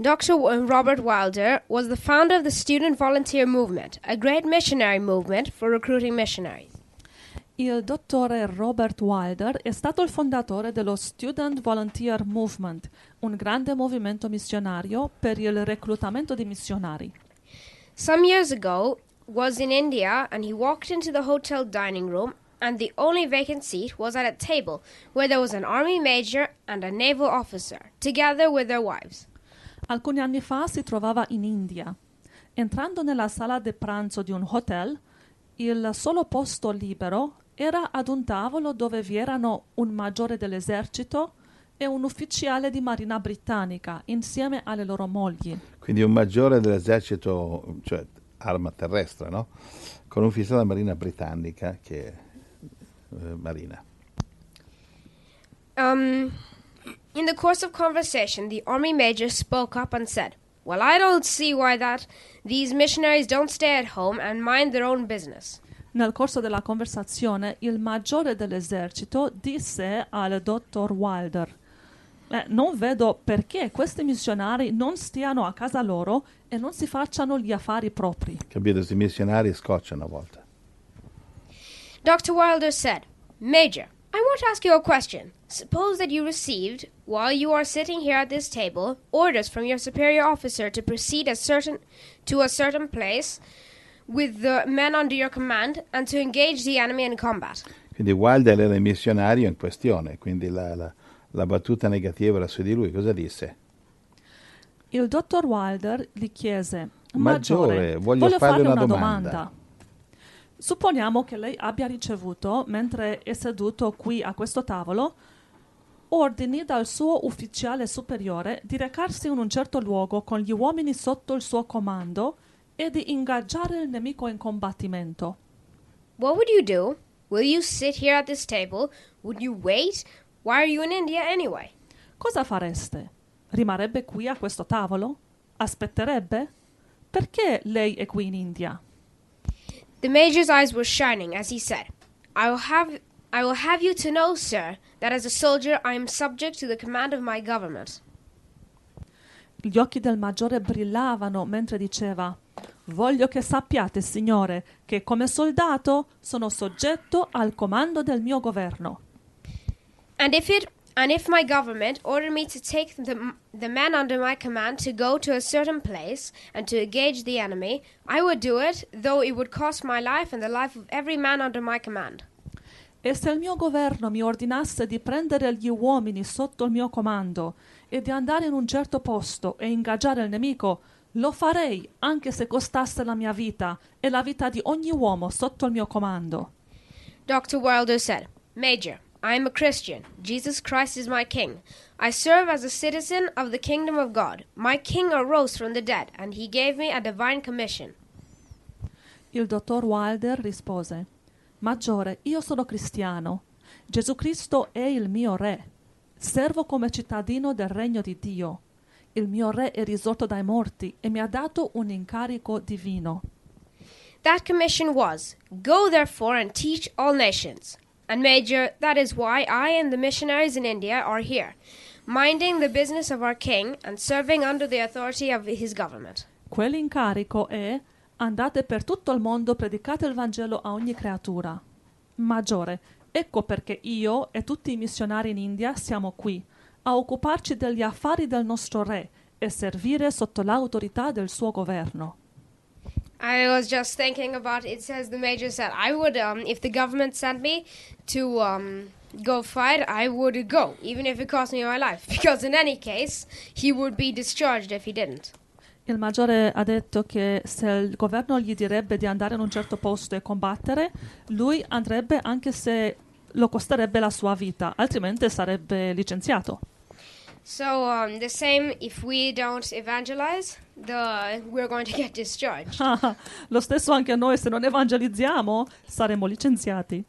Dr. Uh, Robert Wilder was the founder of the Student Volunteer Movement, a great missionary movement for recruiting missionaries. Il dottore Robert Wilder è stato il fondatore dello Student Volunteer Movement, un grande movimento missionario per il reclutamento di missionari. Some years ago was in India and he walked into the hotel dining room and the only vacant seat was at a table where there was an army major and a naval officer together with their wives. Alcuni anni fa si trovava in India. Entrando nella sala di pranzo di un hotel, il solo posto libero era ad un tavolo dove vi erano un maggiore dell'esercito e un ufficiale di marina britannica insieme alle loro mogli. Quindi un maggiore dell'esercito, cioè arma terrestre, no? Con un ufficiale della marina britannica che è eh, marina. Um, in the course of conversation, the army major spoke up and said, "Well, I don't see why that these missionaries don't stay at home and mind their own business." Nel corso della conversazione, il maggiore dell'esercito disse al dottor Wilder: "Eh, Non vedo perché questi missionari non stiano a casa loro e non si facciano gli affari propri. Capito? Questi missionari scocciano a volte. Dr. Wilder said, Major, I want to ask you a question. Suppose that you received, while you are sitting here at this table, orders from your superior officer to proceed a certain, to a certain place with the men under your command and to engage the enemy in combat. Quindi Wilder era il missionario in questione, quindi la, la- la battuta negativa era su di lui. Cosa disse? Il dottor Wilder gli chiese: Maggiore, Maggiore, voglio farle una domanda. domanda." Supponiamo che lei abbia ricevuto, mentre è seduto qui a questo tavolo, ordini dal suo ufficiale superiore di recarsi in un certo luogo con gli uomini sotto il suo comando e di ingaggiare il nemico in combattimento. What would you do? Will you sit here at this table? Would you wait? Why are you in India anyway? Cosa fareste? Rimarrebbe qui a questo tavolo? Aspetterebbe? Perché lei è qui in India? The major's eyes were shining as he said, I will have I will have you to know, sir, that as a soldier I am subject to the command of my government. Gli occhi del maggiore brillavano mentre diceva Voglio che sappiate, signore, che come soldato sono soggetto al comando del mio governo. And if it and if my government ordered me to take the, the men under my command to go to a certain place and to engage the enemy, I would do it, though it would cost my life and the life of every man under my command. E se il mio governo mi ordinasse di prendere gli uomini sotto il mio comando e di andare in un certo posto e ingaggiare il nemico, lo farei anche se costasse la mia vita e la vita di ogni uomo sotto il mio comando. Dr. Wilder said, Major, I am a Christian. Jesus Christ is my King. I serve as a citizen of the kingdom of God. My King arose from the dead, and he gave me a divine commission. Il dottor Wilder rispose Maggiore, io sono cristiano. Gesù Cristo è il mio re. Servo come cittadino del regno di Dio. Il mio re è risorto dai morti e mi ha dato un incarico divino. That commission was, Go therefore and teach all nations. And, Major, that is why I and the missionaries in India are here, minding the business of our King and serving under the authority of his government. Quell'incarico è andate per tutto il mondo, predicate il Vangelo a ogni creatura. Maggiore, ecco perché io e tutti i missionari in India siamo qui, a occuparci degli affari del nostro re e servire sotto l'autorità del suo governo. I was just thinking about it says the major said I would um, if the government sent me to um, go fight I would go even if it cost me my life because in any case he would be discharged if he didn't. Il maggiore ha detto che se il governo gli direbbe di andare in un certo posto e combattere, lui andrebbe anche se lo costerebbe la sua vita, altrimenti sarebbe licenziato. So um, the same if we don't evangelize, the we're going to get discharged. Lo stesso anche noi, se non evangelizziamo, saremo licenziati.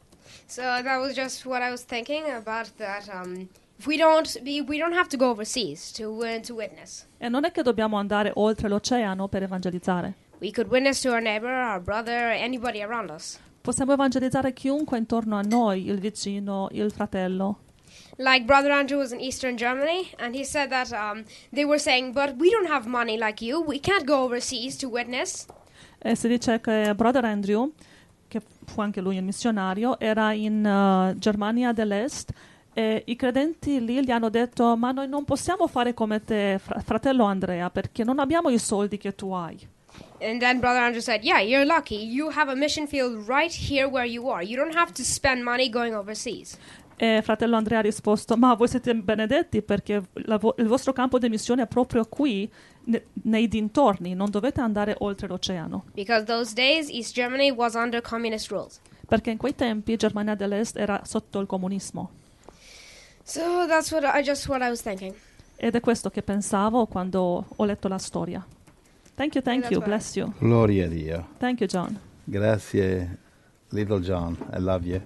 so that was just what I was thinking about that. Um, we don't, we, don't have to go overseas to uh, to witness. E non è che dobbiamo andare oltre l'oceano per evangelizzare. We could witness to our neighbor, our brother, anybody around us. Possiamo evangelizzare chiunque intorno a noi, il vicino, il fratello. Like Brother Andrew was in Eastern Germany, and he said that um, they were saying, "But we don't have money like you. We can't go overseas to witness." E si dice che Brother Andrew, che fu anche lui un missionario, era in eh, Germania dell'Est e i credenti lì gli hanno detto ma noi non possiamo fare come te, fra- fratello Andrea, perché non abbiamo i soldi che tu hai. And then Brother Andrew said, "Yeah, you're lucky. You have a mission field right here where you are. You don't have to spend money going overseas." E fratello Andrea ha risposto ma voi siete benedetti perché vo- il vostro campo di missione è proprio qui, ne- nei dintorni, non dovete andare oltre l'oceano. Because those days, East Germany was under communist rules. Perché in quei tempi Germania dell'Est era sotto il comunismo. So that's what I just what I was thinking. Ed è questo che pensavo quando ho letto la storia. Thank you, thank you, bless you. Gloria a Dio. Thank you, John. Grazie, little John. I love you.